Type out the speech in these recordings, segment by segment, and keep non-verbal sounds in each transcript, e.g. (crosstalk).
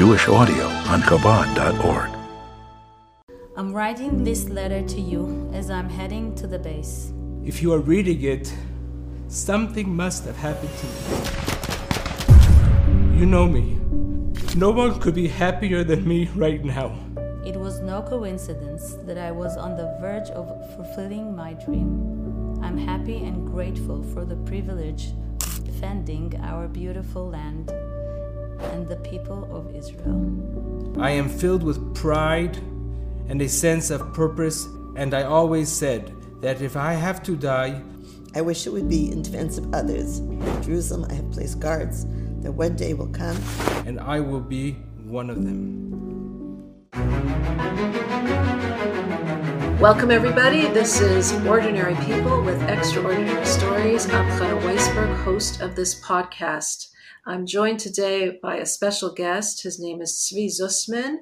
Jewish audio on Chabad.org. I'm writing this letter to you as I'm heading to the base. If you are reading it, something must have happened to me. You know me. No one could be happier than me right now. It was no coincidence that I was on the verge of fulfilling my dream. I'm happy and grateful for the privilege of defending our beautiful land and the people of Israel. I am filled with pride and a sense of purpose, and I always said that if I have to die, I wish it would be in defense of others. In Jerusalem, I have placed guards that one day will come, and I will be one of them. Welcome, everybody. This is Ordinary People with Extraordinary Stories. I'm Chana Weisberg, host of this podcast. I'm joined today by a special guest. His name is Tzvi Zussman.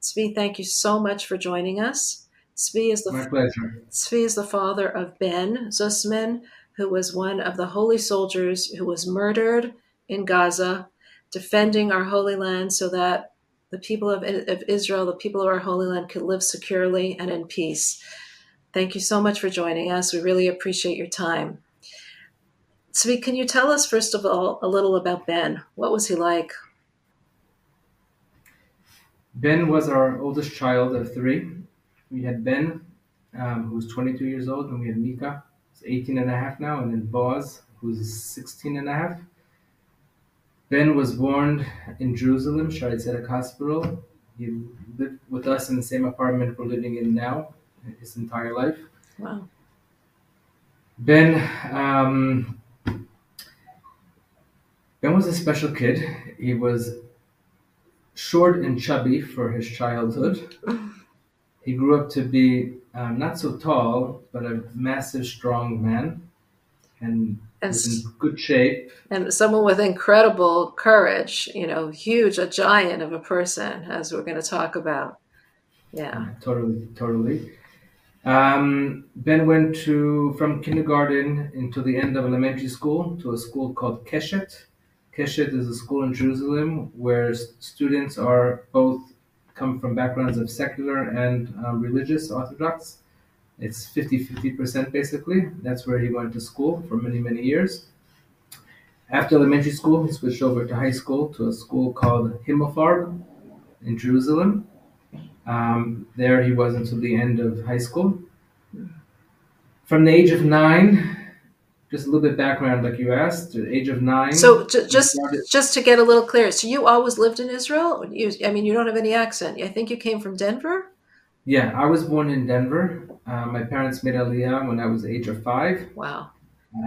Tzvi, thank you so much for joining us. Tzvi is the My pleasure. Tzvi is the father of Ben Zussman, who was one of the holy soldiers who was murdered in Gaza, defending our Holy Land so that the people of, of Israel, the people of our Holy Land, could live securely and in peace. Thank you so much for joining us. We really appreciate your time. Tzvi, can you tell us, first of all, a little about Ben? What was he like? Ben was our oldest child of three. We had Ben, um, who was 22 years old, and we had Mika, who's 18 and a half now, and then Boaz, who's 16 and a half. Ben was born in Jerusalem, Shaare Zedek Hospital. He lived with us in the same apartment we're living in now his entire life. Wow. Ben, um, Ben was a special kid. He was short and chubby for his childhood. He grew up to be um, not so tall, but a massive, strong man, and And, in good shape. and someone with incredible courage, you know, huge, a giant of a person, as we're going to talk about. Yeah. Totally, totally. Um, ben went to from kindergarten until the end of elementary school to a school called Keshet. Keshet is a school in Jerusalem where students are both come from backgrounds of secular and um, religious Orthodox. It's 50-50% basically. That's where he went to school for many, many years. After elementary school, he switched over to high school to a school called Himmelfarb in Jerusalem. Um, there he was until the end of high school. From the age of nine, just a little bit background, like you asked, the age of nine. So he just started- just to get a little clear, so you always lived in Israel? You, I mean, you don't have any accent. I think you came from Denver. yeah, I was born in Denver. Uh, my parents made Aliyah when I was the age of five. Wow.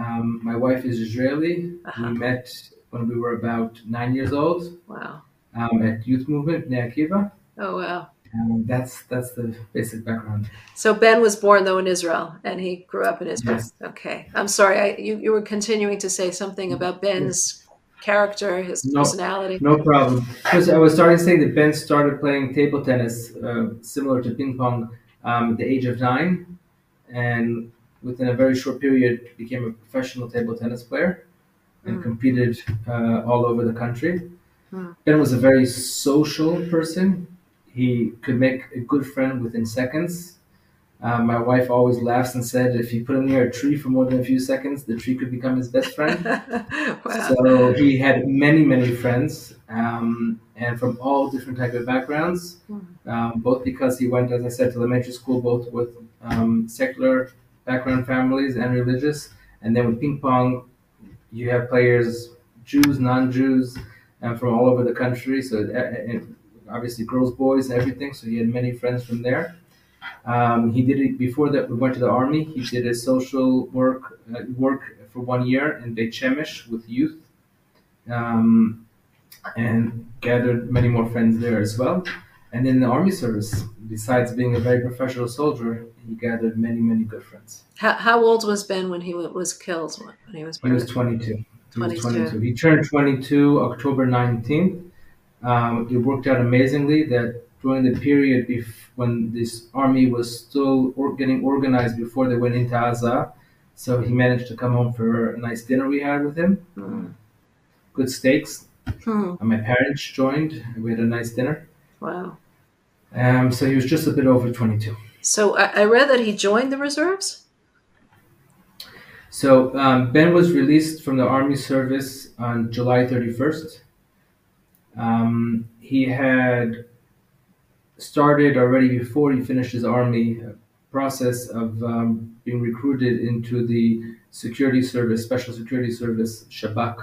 Um, my wife is Israeli. Uh-huh. We met when we were about nine years old Wow. um, at Youth Movement Bnei Akiva. Oh wow. Um, that's that's the basic background. So Ben was born though in Israel, and he grew up in Israel. Yes. Okay. I'm sorry. I, you you were continuing to say something about Ben's character, his No. personality. No problem. Because I was starting to say that Ben started playing table tennis, uh, similar to ping pong, um, at the age of nine, and within a very short period became a professional table tennis player, and Mm. competed uh, all over the country. Mm. Ben was a very social person. He could make a good friend within seconds. Um, my wife always laughs and said, if you put him near a tree for more than a few seconds, the tree could become his best friend. (laughs) wow. So he had many, many friends, um, and from all different type of backgrounds. Um, both because he went, as I said, to elementary school, both with um, secular background families and religious, and then with ping pong, you have players, Jews, non-Jews, and from all over the country. So it, it, obviously, girls, boys, and everything. So he had many friends from there. Um, he did it before that. We went to the army. He did a social work uh, work for one year in Beit Shemesh with youth, um, and gathered many more friends there as well. And in the army service, besides being a very professional soldier, he gathered many, many good friends. How, how old was Ben when he wa- was killed? When he was He was 22. He was 22. 22. He turned 22 October 19th. Um, it worked out amazingly that during the period bef- when this army was still or- getting organized before they went into Gaza, so he managed to come home for a nice dinner we had with him. Mm. Good steaks, Hmm. And my parents joined. We had a nice dinner. Wow. Um, so he was just a bit over 22. So I, I read that he joined the reserves. So um, Ben was released from the Army service on July 31st. Um, he had started already before he finished his Army process of um, being recruited into the security service, special security service, Shabak.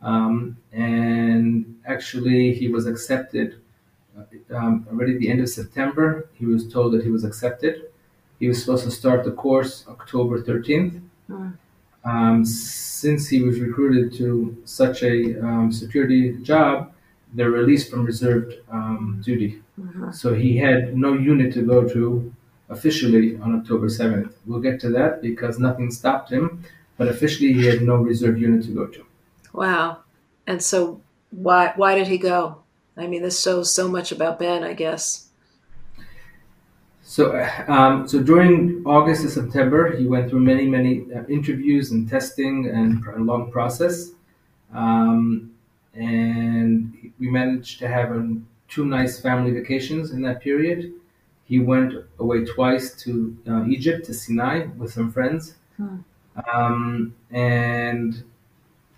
Um, and actually, he was accepted uh, um, already at the end of September. He was told that he was accepted. He was supposed to start the course October 13th. Um, since he was recruited to such a um, security job, they're released from reserved um, duty. So he had no unit to go to officially on October 7th. We'll get to that because nothing stopped him, but officially he had no reserve unit to go to. Wow. And so why why did he go? I mean, this shows so much about Ben, I guess. So, um, so during August and September, he went through many, many uh, interviews and testing and a long process. Um, and we managed to have um, two nice family vacations in that period. He went away twice to uh, Egypt, to Sinai, with some friends. Um, and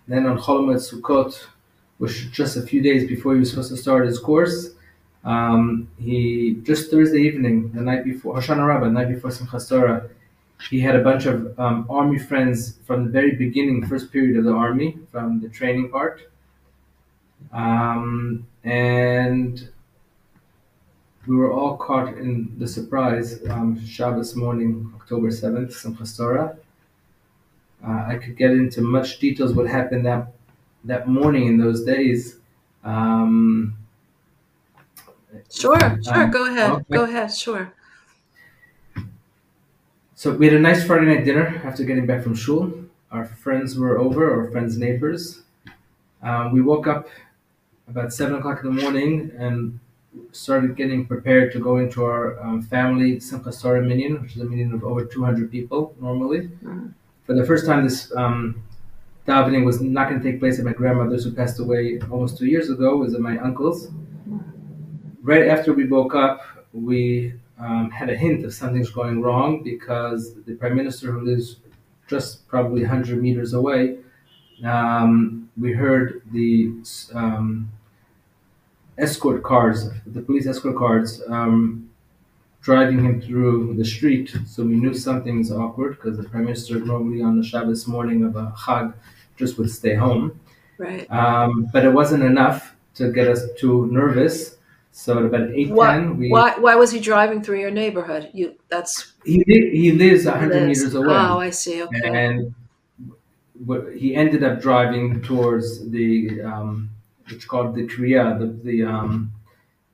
then on Chol Hamoed Sukkot, which was just a few days before he was supposed to start his course, um, he just Thursday evening, the night before Hoshana Rabbah, the night before Simchas Torah, he had a bunch of um, army friends from the very beginning, first period of the army, from the training part, um, and we were all caught in the surprise. Um, Shabbos morning, October seventh, Simchas Torah. Uh, I could get into much details what happened that that morning in those days. Um, Sure, sure. Um, go ahead. okay. Go ahead. Sure. So we had a nice Friday night dinner after getting back from shul. Our friends were over, our friends' neighbors. Um, we woke up about seven o'clock in the morning and started getting prepared to go into our um, family Simchas Torah minyan, which is a minyan of over 200 people normally. For the first time, this um, davening was not going to take place at my grandmother's, who passed away almost two years ago. It was at my uncle's. Right after we woke up, we um, had a hint of something's going wrong because the prime minister, who lives just probably 100 meters away, um, we heard the um, escort cars, the police escort cars, um, driving him through the street. So we knew something's awkward because the prime minister normally on the Shabbos morning of a Chag just would stay home. Right. Um, but it wasn't enough to get us too nervous. So at about eight Why, ten, we why why was he driving through your neighborhood? You that's he he lives hundred meters away, Oh, I see. Okay. and he ended up driving towards the um, it's called the Kirya, the the um,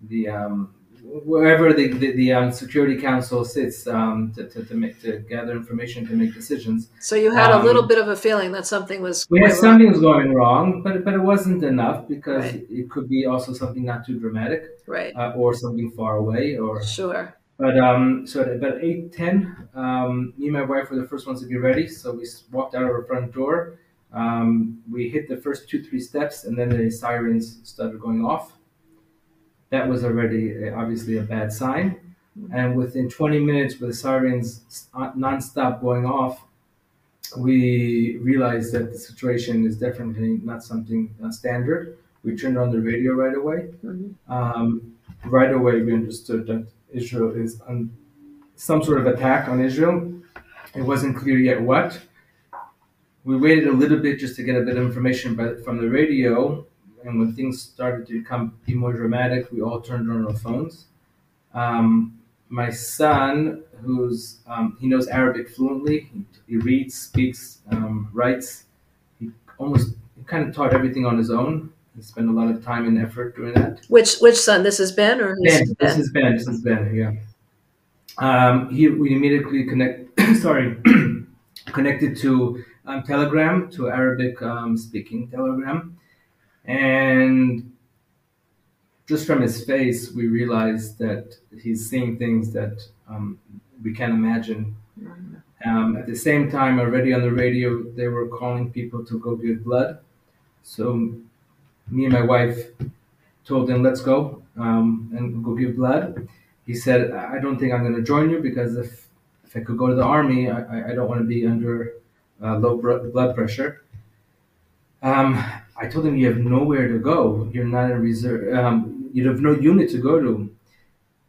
the um, wherever the the, the um, security council sits um, to, to, to make to gather information to make decisions. So you had a um, little bit of a feeling that something was We had going wrong. something was going wrong, but but it wasn't enough because Right. it could be also something not too dramatic right. uh, or something far away or Sure. But um, so at about eight ten, um, me and my wife were the first ones to be ready. So we walked out of our front door. Um, we hit the first two three steps, and then the sirens started going off. That was already uh, obviously a bad sign. And within 20 minutes, with the sirens uh, nonstop going off, we realized that the situation is definitely not something uh, standard. We turned on the radio right away. Um, right away, we understood that Israel is on some sort of attack on Israel. It wasn't clear yet what. We waited a little bit just to get a bit of information from the radio, and when things started to become be more dramatic, we all turned on our phones. Um, my son, who's um, he knows Arabic fluently, he, he reads, speaks, um, writes. He almost he kind of taught everything on his own. He spent a lot of time and effort doing that. Which which son? This is Ben or who's Ben, this is Ben. This is Ben. Yeah. Um, he we immediately connect. (coughs) sorry, (coughs) connected to um, Telegram to Arabic um, speaking Telegram, and just from his face, we realized that he's seeing things that um, we can't imagine. Um, at the same time, already on the radio, they were calling people to go give blood. So me and my wife told him, let's go um, and go give blood. He said, I don't think I'm going to join you because if, if I could go to the army, I, I don't want to be under uh, low blood pressure. Um, I told him, you have nowhere to go. You're not in reserve. Um, you have no unit to go to.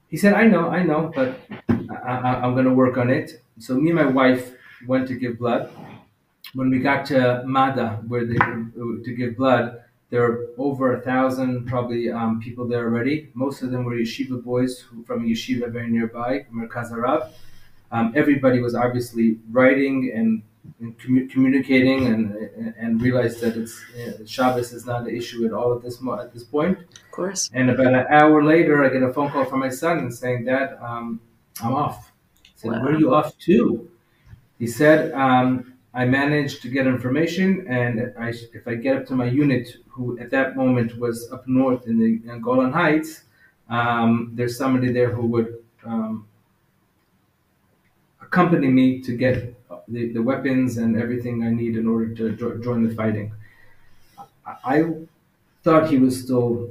He said, I know, I know, but I, am going to work on it. So me and my wife went to give blood. When we got to Mada, where they to give blood, there were over a thousand probably um, people there already. Most of them were yeshiva boys who, from yeshiva very nearby, Merkaz Harav. Um, everybody was obviously writing and commu- communicating and, and realized that it's uh, Shabbos is not an issue at all at this mo- at this point. Of course. And about an hour later, I get a phone call from my son and saying, "Dad, um, I'm off." I said, wow. "Where are you off to?" He said, um, I managed to get information, and I, if I get up to my unit, who at that moment was up north in the in Golan Heights, um, there's somebody there who would um, accompany me to get the, the weapons and everything I need in order to jo- join the fighting. I, thought he was still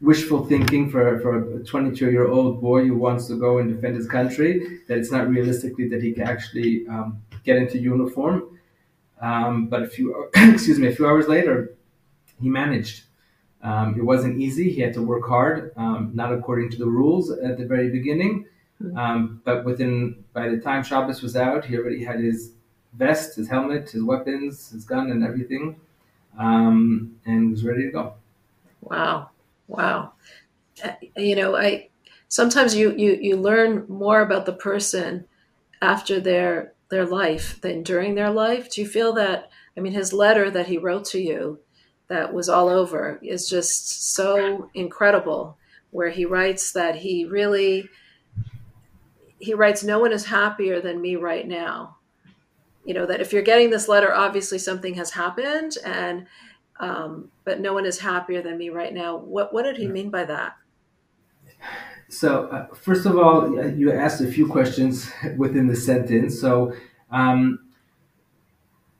wishful thinking for, for a 22 year old boy who wants to go and defend his country, that it's not realistically that he can actually um, get into uniform. Um, but a few, (coughs) excuse me, a few hours later, he managed. Um, it wasn't easy. He had to work hard, um, not according to the rules at the very beginning. Hmm. Um, but within, by the time Shabbos was out, he already had his vest, his helmet, his weapons, his gun, and everything, um, and was ready to go. Wow, wow. Uh, you know, I sometimes you you you learn more about the person after their their life than during their life? Do you feel that? I mean, his letter that he wrote to you, that was all over, is just so incredible. Where he writes that he really, he writes, "No one is happier than me right now." You know that if you're getting this letter, obviously something has happened, and um, but no one is happier than me right now. What what did he mean by that? So, uh, first of all, you asked a few questions within the sentence. So, um,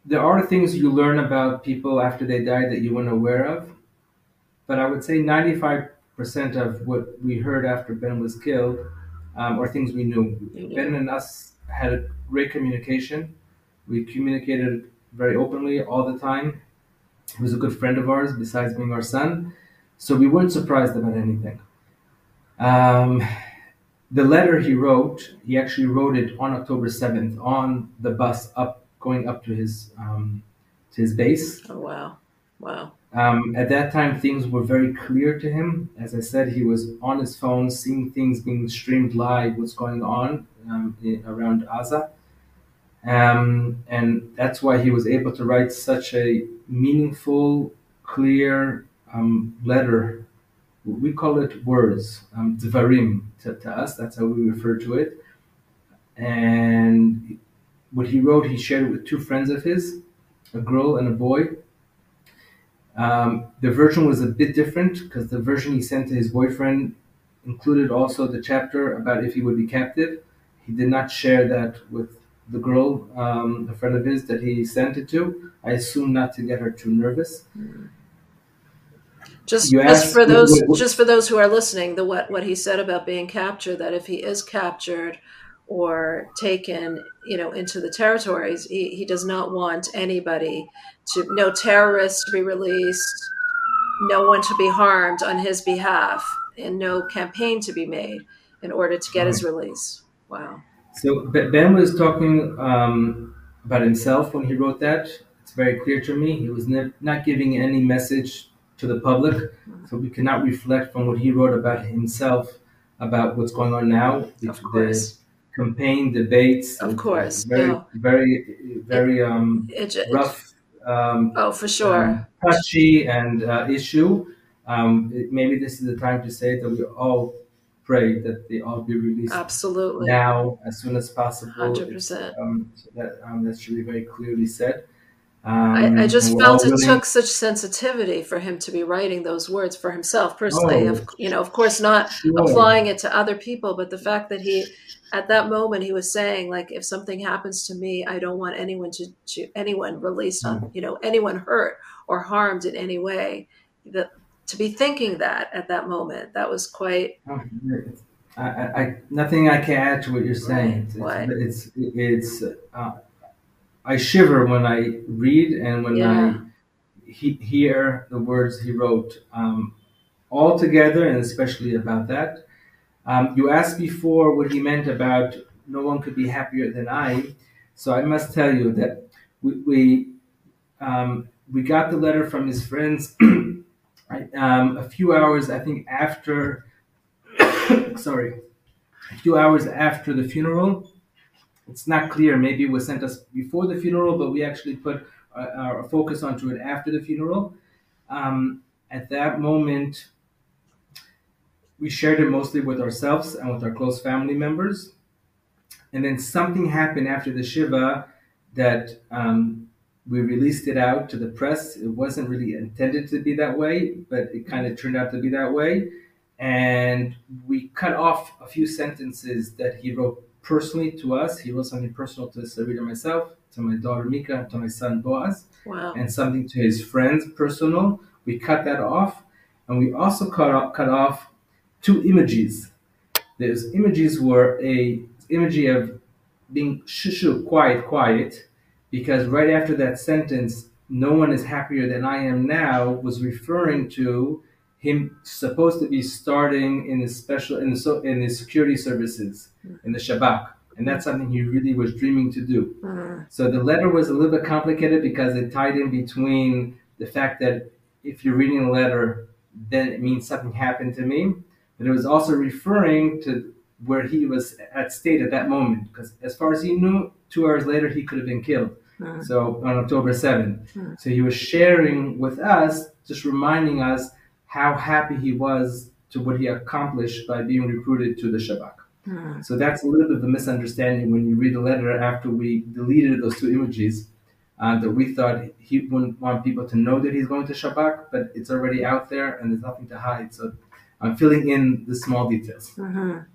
there are things you learn about people after they die that you weren't aware of. But I would say 95% of what we heard after Ben was killed um, are things we knew. Ben and us had a great communication. We communicated very openly all the time. He was a good friend of ours, besides being our son. So we weren't surprised about anything. Um, the letter he wrote, he actually wrote it on October 7th on the bus up, going up to his um, to his base. Oh wow, wow. Um, at that time, things were very clear to him. As I said, he was on his phone, seeing things being streamed live, what's going on um, in, around Gaza. Um, and that's why he was able to write such a meaningful, clear um, letter we call it words, um, dvarim to, to us. That's how we refer to it. And what he wrote, he shared with two friends of his, a girl and a boy. Um, the version was a bit different because the version he sent to his boyfriend included also the chapter about if he would be captive. He did not share that with the girl, um, a friend of his that he sent it to. I assume not to get her too nervous. Mm. Just, just for those, what, what, just for those who are listening, the what what he said about being captured. That if he is captured or taken, you know, into the territories, he, he does not want anybody to, no terrorists to be released, no one to be harmed on his behalf, and no campaign to be made in order to get right. his release. Wow. So Ben was talking um, about himself when he wrote that. It's very clear to me. He was ne- not giving any message to the public. So we cannot reflect from what he wrote about himself about what's going on now. The, of course. The campaign debates. Of course. Very, very, very um, it, it, rough. Um, oh, for sure. Um, touchy and uh, issue. Um, it, maybe this is the time to say that we all pray that they all be released absolutely now as soon as possible. Hundred percent. Um, so that um, that should be very clearly said. Um, I, I, just felt it really... took such sensitivity for him to be writing those words for himself personally. Oh, of, you know, of course, not sure. applying it to other people, but the fact that he, at that moment, he was saying like, if something happens to me, I don't want anyone to, to anyone released on, mm. you know, anyone hurt or harmed in any way. the, to be thinking that at that moment. That was quite. I, I, I, nothing I can add to what you're saying. Right. It's, it's, it's uh, I shiver when I read and when Yeah. I he, hear the words he wrote um, all together, and especially about that. Um, you asked before what he meant about no one could be happier than I. So I must tell you that we we, um, we got the letter from his friends (clears throat) um, a few hours, I think, after. (coughs) sorry, a few hours after the funeral. It's not clear. Maybe it was sent us before the funeral, but we actually put uh, our focus onto it after the funeral. Um, at that moment, we shared it mostly with ourselves and with our close family members. And then something happened after the Shiva that um, we released it out to the press. It wasn't really intended to be that way, but it kind of turned out to be that way. And we cut off a few sentences that he wrote personally to us. He wrote something personal to Sarita myself, to my daughter Mika, and to my son Boaz Wow. and something to his friends personal. We cut that off, and we also cut off, cut off two images. Those images were a image of being shushu, quiet, quiet, because right after that sentence, "No one is happier than I am now," was referring to him supposed to be starting in the special in the so in the security services in the Shabak, and that's something he really was dreaming to do. Mm, So the letter was a little bit complicated because it tied in between the fact that if you're reading a letter, then it means something happened to me, but it was also referring to where he was at state at that moment. Because as far as he knew, two hours later he could have been killed. mm, So on October 7th. Hmm. So he was sharing with us, just reminding us how happy he was to what he accomplished by being recruited to the Shabak. mm. So that's a little bit of a misunderstanding when you read the letter after we deleted those two images. Uh, that we thought he wouldn't want people to know that he's going to Shabak, but it's already out there and there's nothing to hide. So I'm filling in the small details. Mhm.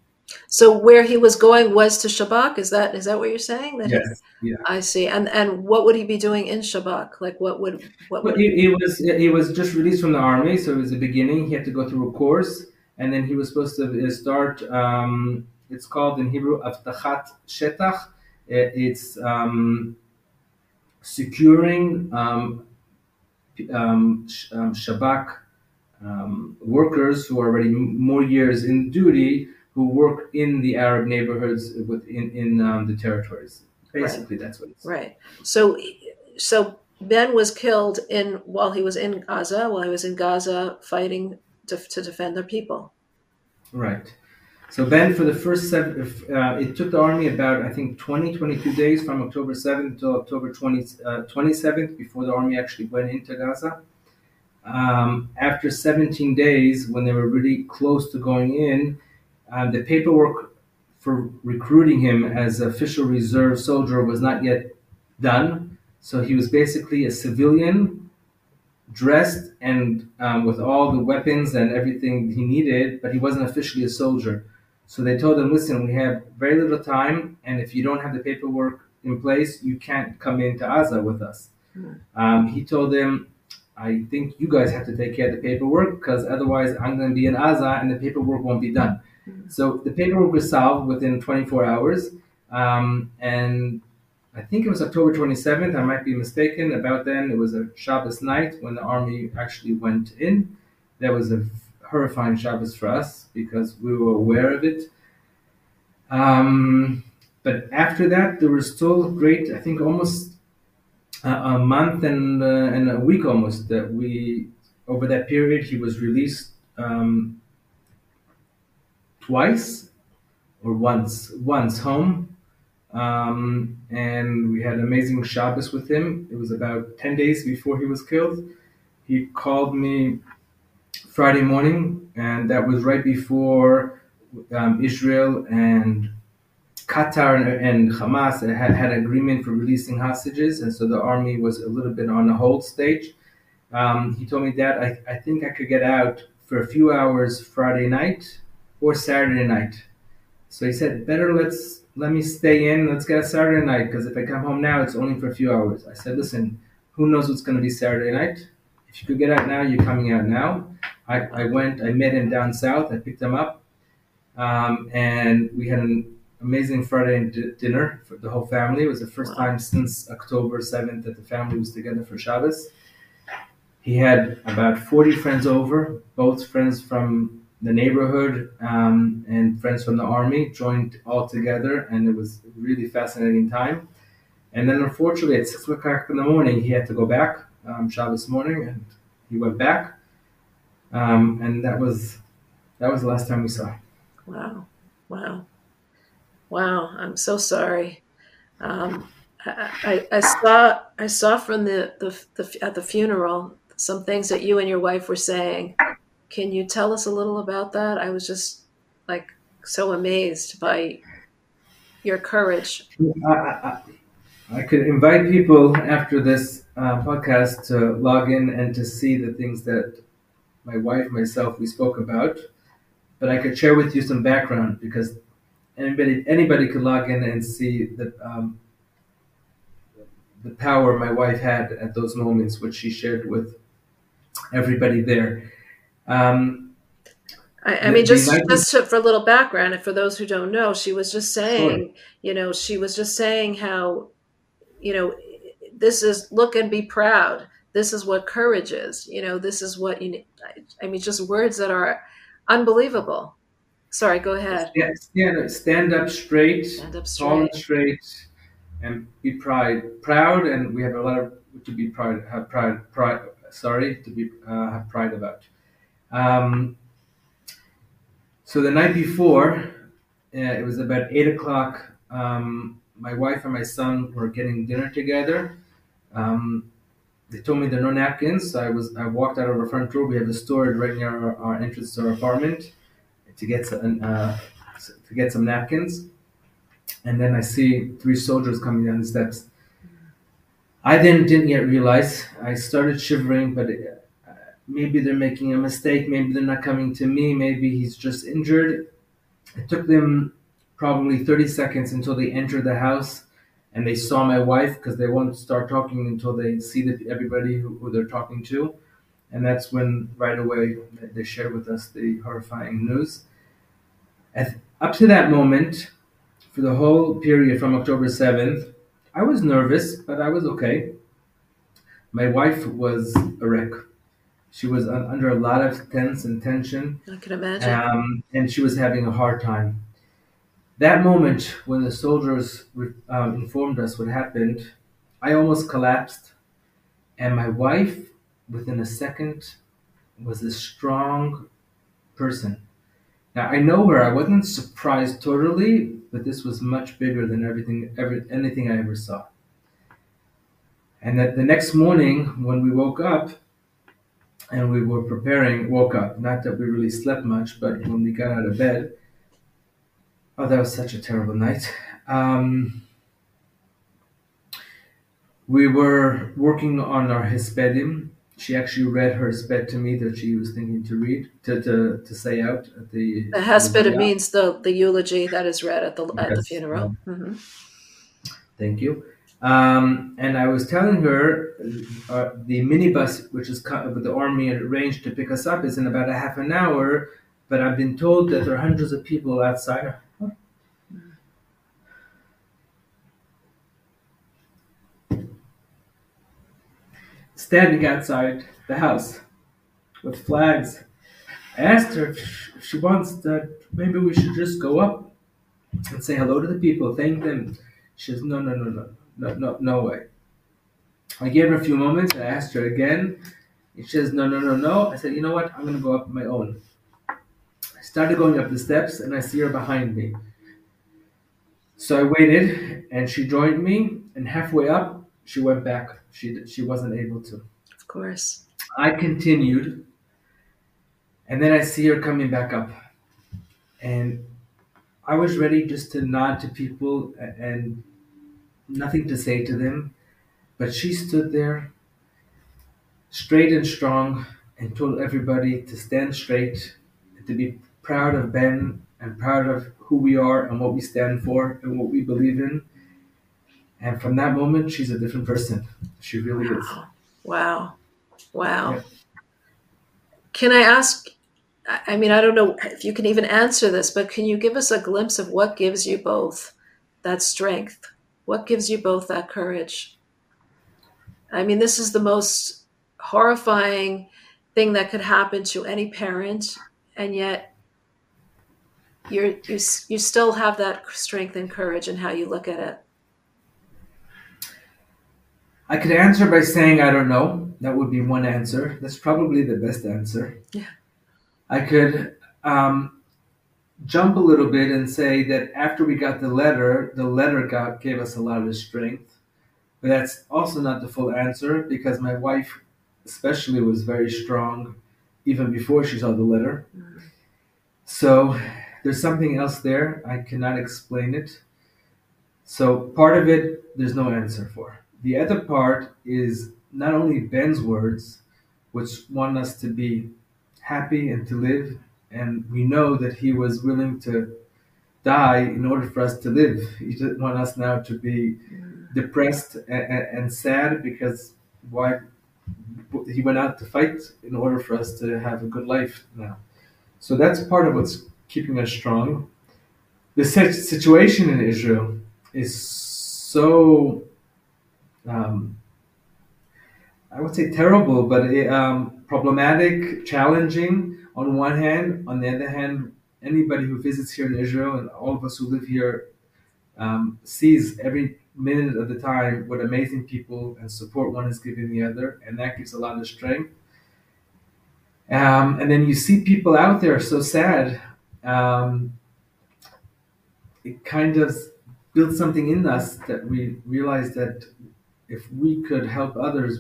So where he was going was to Shabak. Is that is that what you're saying? That Yes, yeah. I see. And and what would he be doing in Shabak? Like what would what would he, he was he was just released from the army, so it was the beginning. He had to go through a course, and then he was supposed to uh, start. Um, it's called in Hebrew "Avtachat Shetach." It's um, securing um, um, um, Shabak um, workers who are already more years in duty, who work in the Arab neighborhoods within in um, the territories. Basically, that's what it's. right? So so Ben was killed in while he was in Gaza, while he was in Gaza fighting to, to defend their people. Right. So Ben, for the first seven, uh, it took the army about, I think, 20, 22 days from October 7th to October 20, uh, 27th before the army actually went into Gaza. Um, after 17 days, when they were really close to going in, uh, the paperwork for recruiting him as official reserve soldier was not yet done. So he was basically a civilian dressed and um, with all the weapons and everything he needed, but he wasn't officially a soldier. So they told him, listen, we have very little time, and if you don't have the paperwork in place, you can't come into Gaza with us. Um, he told them, I think you guys have to take care of the paperwork because otherwise I'm going to be in Gaza and the paperwork won't be done. So the paperwork was solved within 24 hours, um, and I think it was October 27th. I might be mistaken. About then, it was a Shabbos night when the army actually went in. That was a horrifying Shabbos for us because we were aware of it. Um, but after that, there was still great. I think almost a, a month and uh, and a week almost that we over that period he was released um, twice or once once home um, and we had amazing Shabbos with him. It was about 10 days before he was killed. He called me Friday morning, and that was right before um, Israel and Qatar and, and Hamas had had agreement for releasing hostages, and so the army was a little bit on a hold stage. Um, he told me that I, I think I could get out for a few hours Friday night or Saturday night. So he said, better let's let me stay in. Let's get a Saturday night because if I come home now, it's only for a few hours. I said, listen, who knows what's going to be Saturday night? if you could get out now, you're coming out now. I, I went, I met him down south, I picked him up, um, and we had an amazing Friday d- dinner for the whole family. It was the first time since October 7th that the family was together for Shabbos. He had about 40 friends over, both friends from the neighborhood um, and friends from the army joined all together, and it was really fascinating time. And then, unfortunately, at 6 o'clock in the morning, he had to go back um, Shabbos morning, and he went back. Um, and that was that was the last time we saw. Wow. Wow. Wow. I'm so sorry. Um, I, I, I saw I saw from the, the, the at the funeral some things that you and your wife were saying. Can you tell us a little about that? I was just like so amazed by your courage. I, I, I could invite people after this uh, podcast to log in and to see the things that my wife, myself, we spoke about. But I could share with you some background because anybody anybody could log in and see the um, the power my wife had at those moments, which she shared with everybody there. Um, I, I mean, just just to, for a little background, and for those who don't know, she was just saying, Sure. you know, she was just saying how, you know, this is look and be proud. This is what courage is. You know, this is what you. need. I- I mean, just words that are unbelievable. Sorry, go ahead. yeah, stand, stand up straight, Stand up tall and straight. straight, and be pride, proud, and we have a lot of to be proud, have pride, pride. Sorry, to be uh, have pride about. Um, so the night before, uh, it was about eight o'clock. Um, my wife and my son were getting dinner together. Um, they told me there are no napkins, so I was I walked out of our front door. We have a storage right near our, our entrance to our apartment to get some uh, to get some napkins, and then I see three soldiers coming down the steps. I then didn't yet realize. I started shivering, but it, maybe they're making a mistake. Maybe they're not coming to me. Maybe he's just injured. It took them probably 30 seconds until they entered the house and they saw my wife because they won't start talking until they see that everybody who, who they're talking to. And that's when right away they- they shared with us the horrifying news. At, up to that moment, for the whole period from October 7th, I was nervous, but I was okay. My wife was a wreck. She was un- under a lot of tense and tension I can imagine. um, and she was having a hard time. That moment when the soldiers um, informed us what happened, I almost collapsed, and my wife, within a second, was a strong person. Now I know her. I wasn't surprised totally, but this was much bigger than everything, ever, anything I ever saw. And that the next morning, when we woke up, and we were preparing, woke up. Not that we really slept much, but when we got out of bed, oh, that was such a terrible night. Um, we were working on our hispedim. She actually read her hisped to me that she was thinking to read, to, to, to say out at the. The hesped means the, the eulogy that is read at the at the Yes. funeral. hmm Thank you. Um, and I was telling her uh, the minibus, which is with the army arranged to pick us up, is in about a half an hour. But I've been told that there are hundreds of people outside. Standing outside the house with flags. I asked her if she wants that maybe we should just go up and say hello to the people, thank them. She says, no, no, no, no, no, no, no way. I gave her a few moments. And I asked her again. She says, no, no, no, no. I said, you know what? I'm going to go up my own. I started going up the steps and I see her behind me. So I waited and she joined me. And halfway up, she went back. She, she wasn't able to. Of course. I continued, and then I see her coming back up, and I was ready just to nod to people and nothing to say to them, but she stood there, straight and strong, and told everybody to stand straight, and to be proud of Ben and proud of who we are and what we stand for and what we believe in. And from that moment, she's a different person. She really is. Wow. Wow. Yeah. Can I ask? I mean, I don't know if you can even answer this, but can you give us a glimpse of what gives you both that strength? What gives you both that courage? I mean, this is the most horrifying thing that could happen to any parent, and yet you're, you s- you still have that strength and courage in how you look at it. I could answer by saying I don't know. That would be one answer. That's probably the best answer. Yeah. I could um, jump a little bit and say that after we got the letter, the letter got gave us a lot of strength. But that's also not the full answer because my wife, especially, was very strong even before she saw the letter. So there's something else there. I cannot explain it. So part of it, there's no answer for. The other part is not only Ben's words, which want us to be happy and to live, and we know that he was willing to die in order for us to live. He didn't want us now to be depressed and, and sad because why he went out to fight in order for us to have a good life now. So that's part of what's keeping us strong. The situation in Israel is so um, I would say terrible, but um, problematic, challenging on one hand. On the other hand, anybody who visits here in Israel and all of us who live here um, sees every minute of the time what amazing people and support one is giving the other, and that gives a lot of strength. Um, and then you see people out there so sad. Um, it kind of built something in us that we realized that if we could help others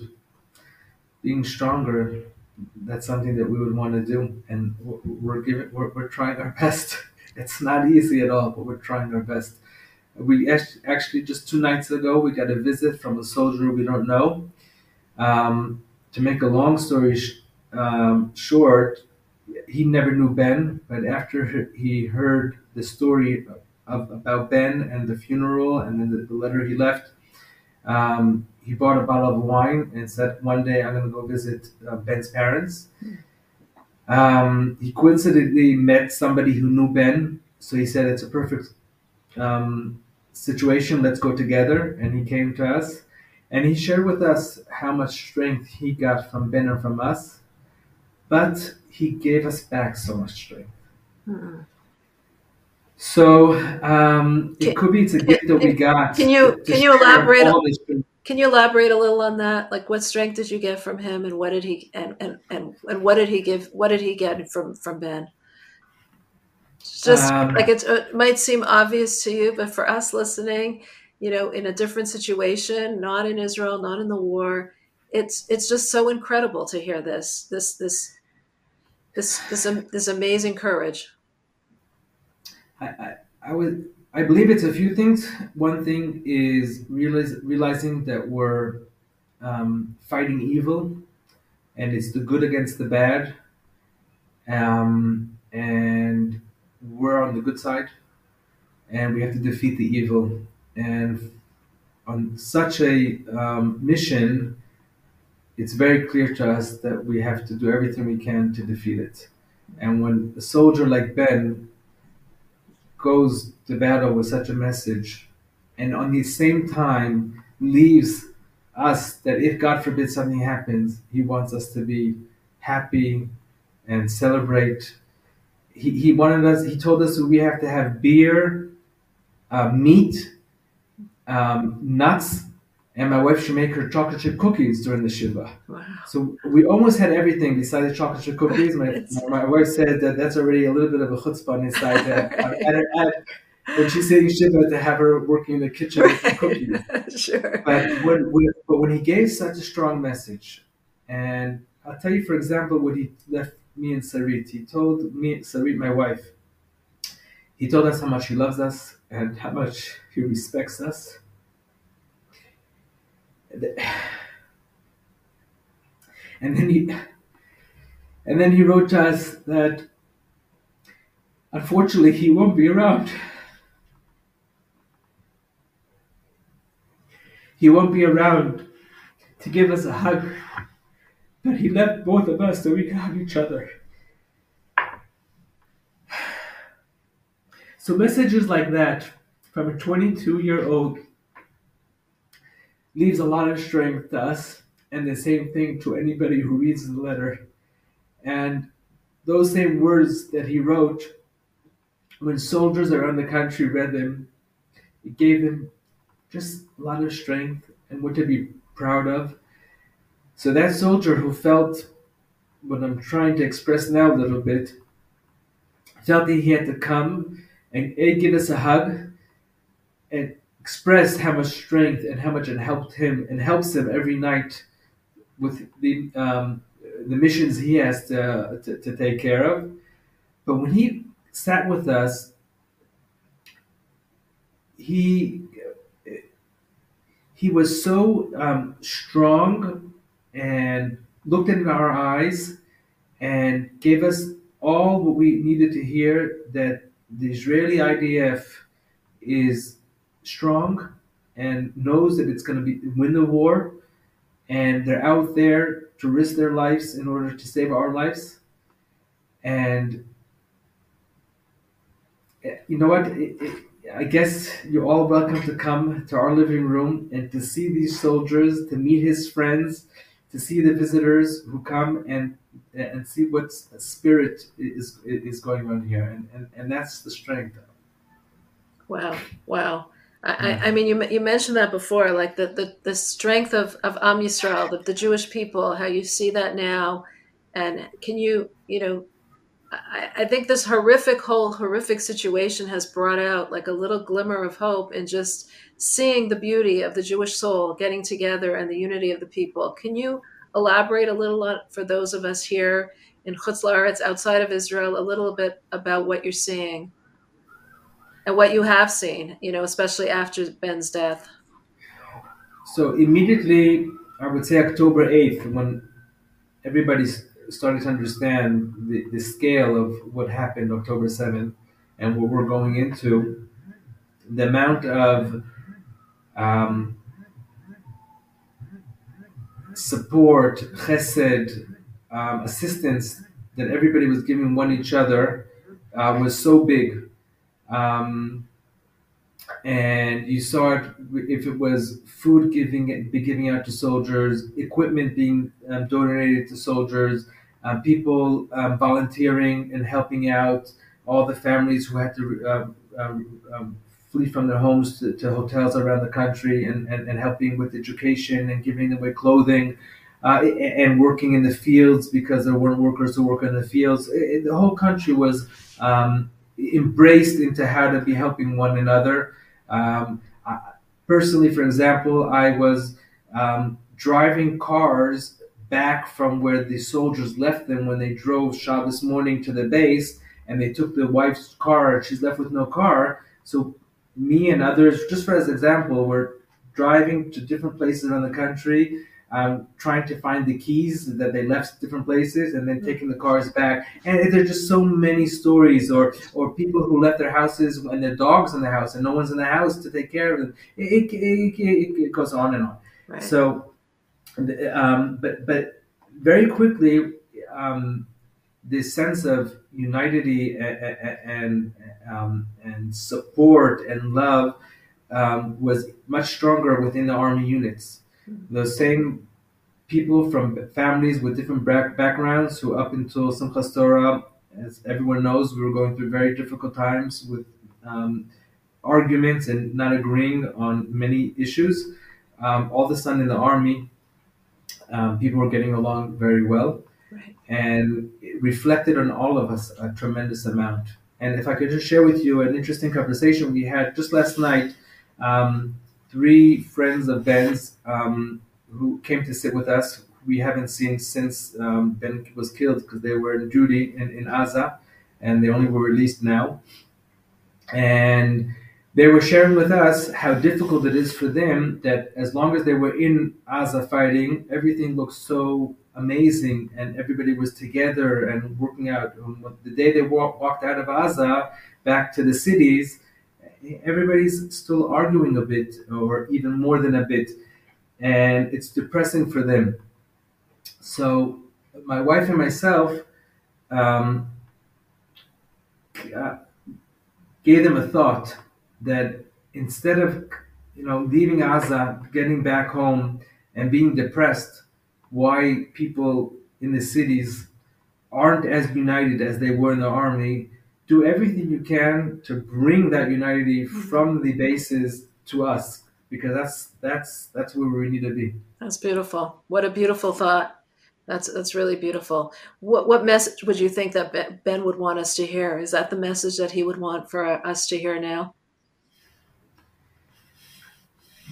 being stronger, that's something that we would want to do, and we're giving we're, we're trying our best. (laughs) It's not easy at all, but we're trying our best. We actually just two nights ago we got a visit from a soldier we don't know. Um, to make a long story sh- um, short, he never knew Ben, but after he heard the story of, about Ben and the funeral and then the, the letter he left, um, he bought a bottle of wine and said, "One day I'm going to go visit uh, Ben's parents." Um, he coincidentally met somebody who knew Ben, so he said, "It's a perfect um, situation. Let's go together." And he came to us, and he shared with us how much strength he got from Ben and from us, but he gave us back so much strength. So um, Can- it could be it's a gift that we got. can you- can you elaborate this strength. Can you elaborate a little on that? Like, what strength did you get from him, and what did he and and and, and what did he give? What did he get from from Ben? Just Um, like it's, it might seem obvious to you, but for us listening, you know, in a different situation, not in Israel, not in the war, it's it's just so incredible to hear this this this this this am- this amazing courage. I, I, would I believe it's a few things. One thing is realize, realizing that we're um, fighting evil, and it's the good against the bad, um, and we're on the good side, and we have to defeat the evil. And on such a um, mission, it's very clear to us that we have to do everything we can to defeat it. And when a soldier like Ben goes to battle with such a message and on the same time leaves us that if God forbid something happens, he wants us to be happy and celebrate. He, he wanted us, he told us that we have to have beer, uh, meat, um, nuts, and my wife should make her chocolate chip cookies during the Shiva. Wow. So we almost had everything besides chocolate chip cookies. My, my wife said that that's already a little bit of a chutzpah inside that. I added, add, when she's saying Shiva, to have her working in the kitchen with cookies. (laughs) sure. But when, when, but when he gave such a strong message, and I'll tell you, for example, what he left me and Sarit. He told me, Sarit, my wife, he told us how much he loves us and how much he respects us. (sighs) And then he, and then he wrote to us that unfortunately he won't be around. He won't be around to give us a hug But he left both of us so we could hug each other. (sighs) So messages like that from a 22 year old leaves a lot of strength to us, and the same thing to anybody who reads the letter. And those same words that he wrote, when soldiers around the country read them, it gave them just a lot of strength and what to be proud of. So that soldier who felt what I'm trying to express now a little bit, felt that he had to come and A, give us a hug and express how much strength and how much it helped him and helps him every night with the um, the missions he has to, to, to take care of. But when he sat with us, he he was so um, strong and looked in our eyes and gave us all what we needed to hear that the Israeli IDF is strong and knows that it's going to be win the war. And they're out there to risk their lives in order to save our lives. And you know what? It, it, i guess you're all welcome to come to our living room and to see these soldiers to meet his friends to see the visitors who come and and see what spirit is is going on here. And and, and that's the strength. Wow wow I, I mean, you, you mentioned that before, like the, the, the strength of, of Am Yisrael, the, the Jewish people, how you see that now. And can you, you know, I, I think this horrific, whole horrific situation has brought out like a little glimmer of hope in just seeing the beauty of the Jewish soul getting together and the unity of the people. Can you elaborate a little for those of us here in Chutz La'aretz, outside of Israel, a little bit about what you're seeing? And what you have seen, you know, especially after Ben's death? So immediately, I would say October 8th, when everybody started to understand the, the scale of what happened October 7th and what we're going into, the amount of um, support, chesed, um, assistance that everybody was giving one each other uh, was so big um, and you saw it if it was food giving be giving out to soldiers, equipment being um, donated to soldiers, uh, people um, volunteering and helping out all the families who had to um, um, um, flee from their homes to, to, hotels around the country and, and, and helping with education and giving away clothing. Uh, and working in the fields because there weren't workers to work in the fields. It, the whole country was um, embraced into how to be helping one another. Um, I, personally, for example, I was um, driving cars back from where the soldiers left them when they drove Shabbos morning to the base, and they took the wife's car. She's left with no car. So me and others, just for as example, were driving to different places around the country um, trying to find the keys that they left different places and then mm-hmm. taking the cars back. And there's just so many stories, or or people who left their houses and their dogs in the house and no one's in the house to take care of them. It, it, it, it goes on and on. Right. So, um, but but very quickly, um, this sense of unity and and, um, and support and love um, was much stronger within the army units the same people from families with different backgrounds who up until Simchas Torah, as everyone knows, we were going through very difficult times with um, arguments and not agreeing on many issues. Um, all of a sudden in the army, um, people were getting along very well. Right. And it reflected on all of us a tremendous amount. And if I could just share with you an interesting conversation we had just last night, um, three friends of Ben's um, who came to sit with us. We haven't seen since um, Ben was killed because they were in duty in, in Aza and they only were released now. And they were sharing with us how difficult it is for them that as long as they were in Aza fighting, everything looked so amazing and everybody was together and working out. The day they walk, walked out of Aza back to the cities, everybody's still arguing a bit or even more than a bit and it's depressing for them so my wife and myself um, uh, gave them a thought that instead of you know leaving Gaza, getting back home, and being depressed, why people in the cities aren't as united as they were in the army. Do everything you can to bring that unity mm-hmm. from the bases to us, because that's that's that's where we need to be. That's beautiful. What a beautiful thought. That's that's really beautiful. What what message would you think that Ben would want us to hear? Is that the message that he would want for us to hear now?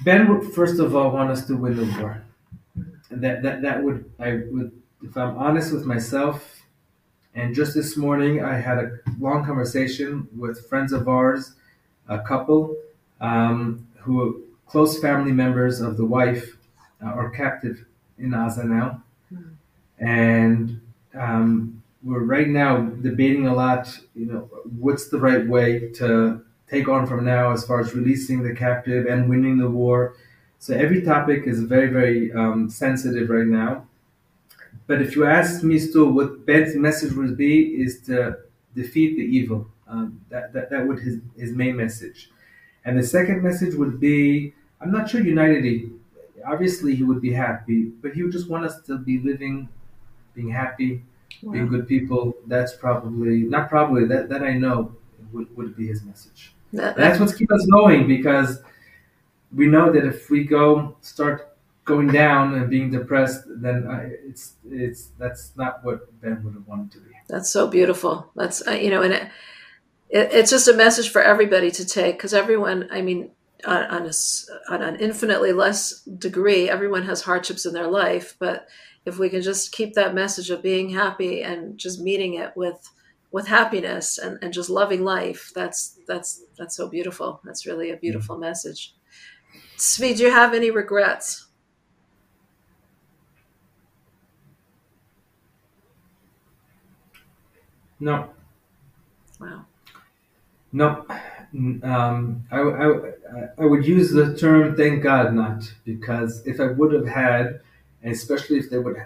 Ben would first of all want us to win the war. and That that that would I would if I'm honest with myself. And just this morning, I had a long conversation with friends of ours, a couple um, who are close family members of the wife uh, are captive in Gaza now and um, we're right now debating a lot. You know, what's the right way to take on from now as far as releasing the captive and winning the war. So every topic is very, very um, sensitive right now. But if you ask me still what Ben's message would be is to defeat the evil. Um, that, that, that would his, his main message. And the second message would be, I'm not sure unity. Obviously he would be happy, but he would just want us to be living being happy, wow. being good people. That's probably not probably that that I know would, would be his message. That, that's what's keep us going because we know that if we go start going down and being depressed, then I, it's it's that's not what Ben would have wanted to be. That's so beautiful. That's uh, you know, and it, it, it's just a message for everybody to take because everyone. I mean, on, on, a, on an infinitely less degree, everyone has hardships in their life, but if we can just keep that message of being happy and just meeting it with with happiness and, and just loving life that's that's that's so beautiful that's really a beautiful mm-hmm. message Tzvi, do you have any regrets no wow no um, I, I, I would use the term thank god not because if i would have had especially if there would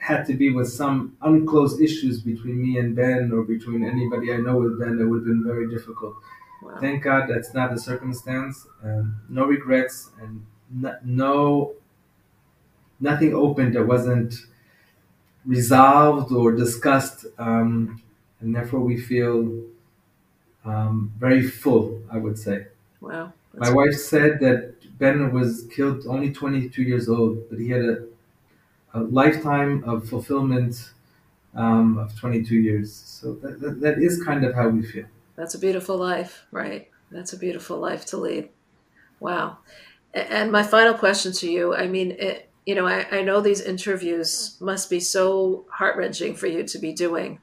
had to be with some unclosed issues between me and Ben or between anybody I know with Ben, it would have been very difficult. Wow. Thank God that's not the circumstance. Um, no regrets and no, no nothing open that wasn't resolved or discussed, um, and therefore we feel um, very full. I would say. Wow. My wife said that Ben was killed only 22 years old, but he had a a lifetime of fulfillment um, of 22 years. So that, that, that is kind of how we feel. That's a beautiful life, right? That's a beautiful life to lead. Wow. And my final question to you I mean, it, you know, I, I know these interviews must be so heart wrenching for you to be doing.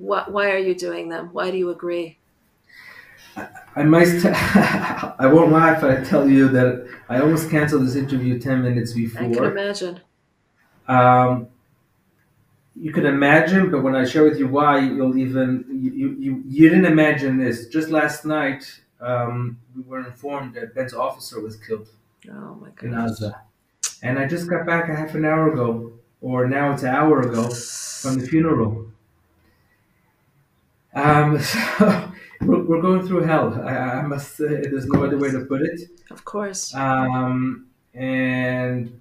What, why are you doing them? Why do you agree? I, I must. (laughs) I won't lie if I tell you that I almost canceled this interview ten minutes before. I can imagine. Um, you can imagine, but when I share with you why, you'll even you you, you didn't imagine this. Just last night, um, we were informed that Ben's officer was killed oh my god! in Gaza, and I just got back a half an hour ago, or now it's an hour ago, from the funeral. Um, (laughs) so we're, we're going through hell. I, I must say, there's no other way to put it. Of course. Um, and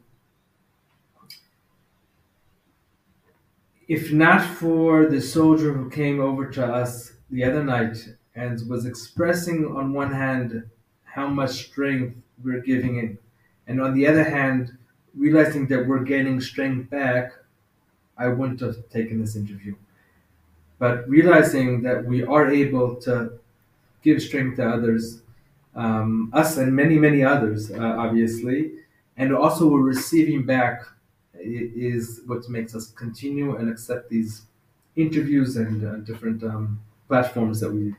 if not for the soldier who came over to us the other night and was expressing on one hand how much strength we're giving him, and on the other hand, realizing that we're gaining strength back, I wouldn't have taken this interview. But realizing that we are able to give strength to others, um, us and many, many others, uh, obviously, and also we're receiving back is what makes us continue and accept these interviews and uh, different um, platforms that we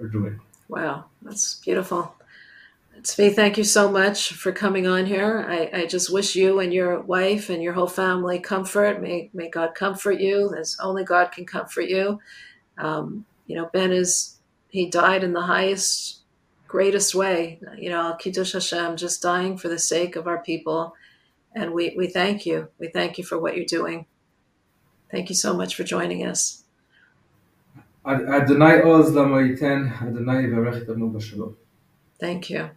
are doing. Wow, that's beautiful. Tzvi, thank you so much for coming on here. I, I, just wish you and your wife and your whole family comfort. May, may God comfort you as only God can comfort you. Um, you know, Ben is, he died in the highest, greatest way. You know, Kiddush Hashem, just dying for the sake of our people and we, we thank you. We thank you for what you're doing. Thank you so much for joining us. Adonai Oz Lamoiten, Adonai. Thank you.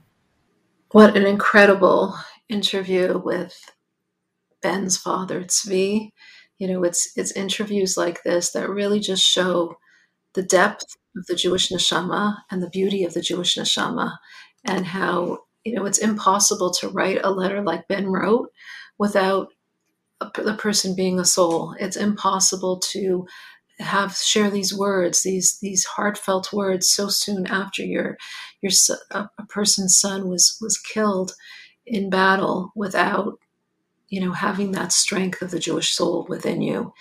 What an incredible interview with Ben's father, Tzvi. You know, it's it's interviews like this that really just show the depth of the Jewish neshama and the beauty of the Jewish neshama, and how you know it's impossible to write a letter like Ben wrote without the person being a soul. It's impossible to have share these words, these these heartfelt words, so soon after your your a, person's son was was killed in battle without you know having that strength of the Jewish soul within you,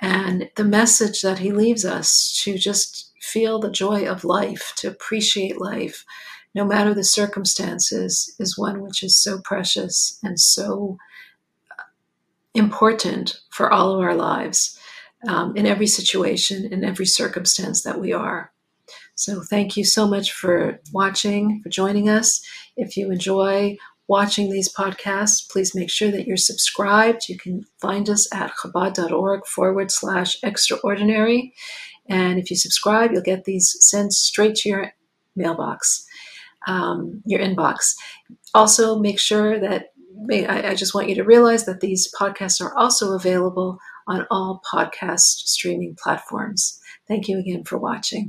and the message that he leaves us to just feel the joy of life, to appreciate life, no matter the circumstances, is one which is so precious and so uh, important for all of our lives um, in every situation, in every circumstance that we are. So, thank you so much for watching, for joining us. If you enjoy watching these podcasts, please make sure that you're subscribed. You can find us at chabad.org forward slash extraordinary. And if you subscribe, you'll get these sent straight to your mailbox, um, your inbox. Also, make sure that I, I just want you to realize that these podcasts are also available on all podcast streaming platforms. Thank you again for watching.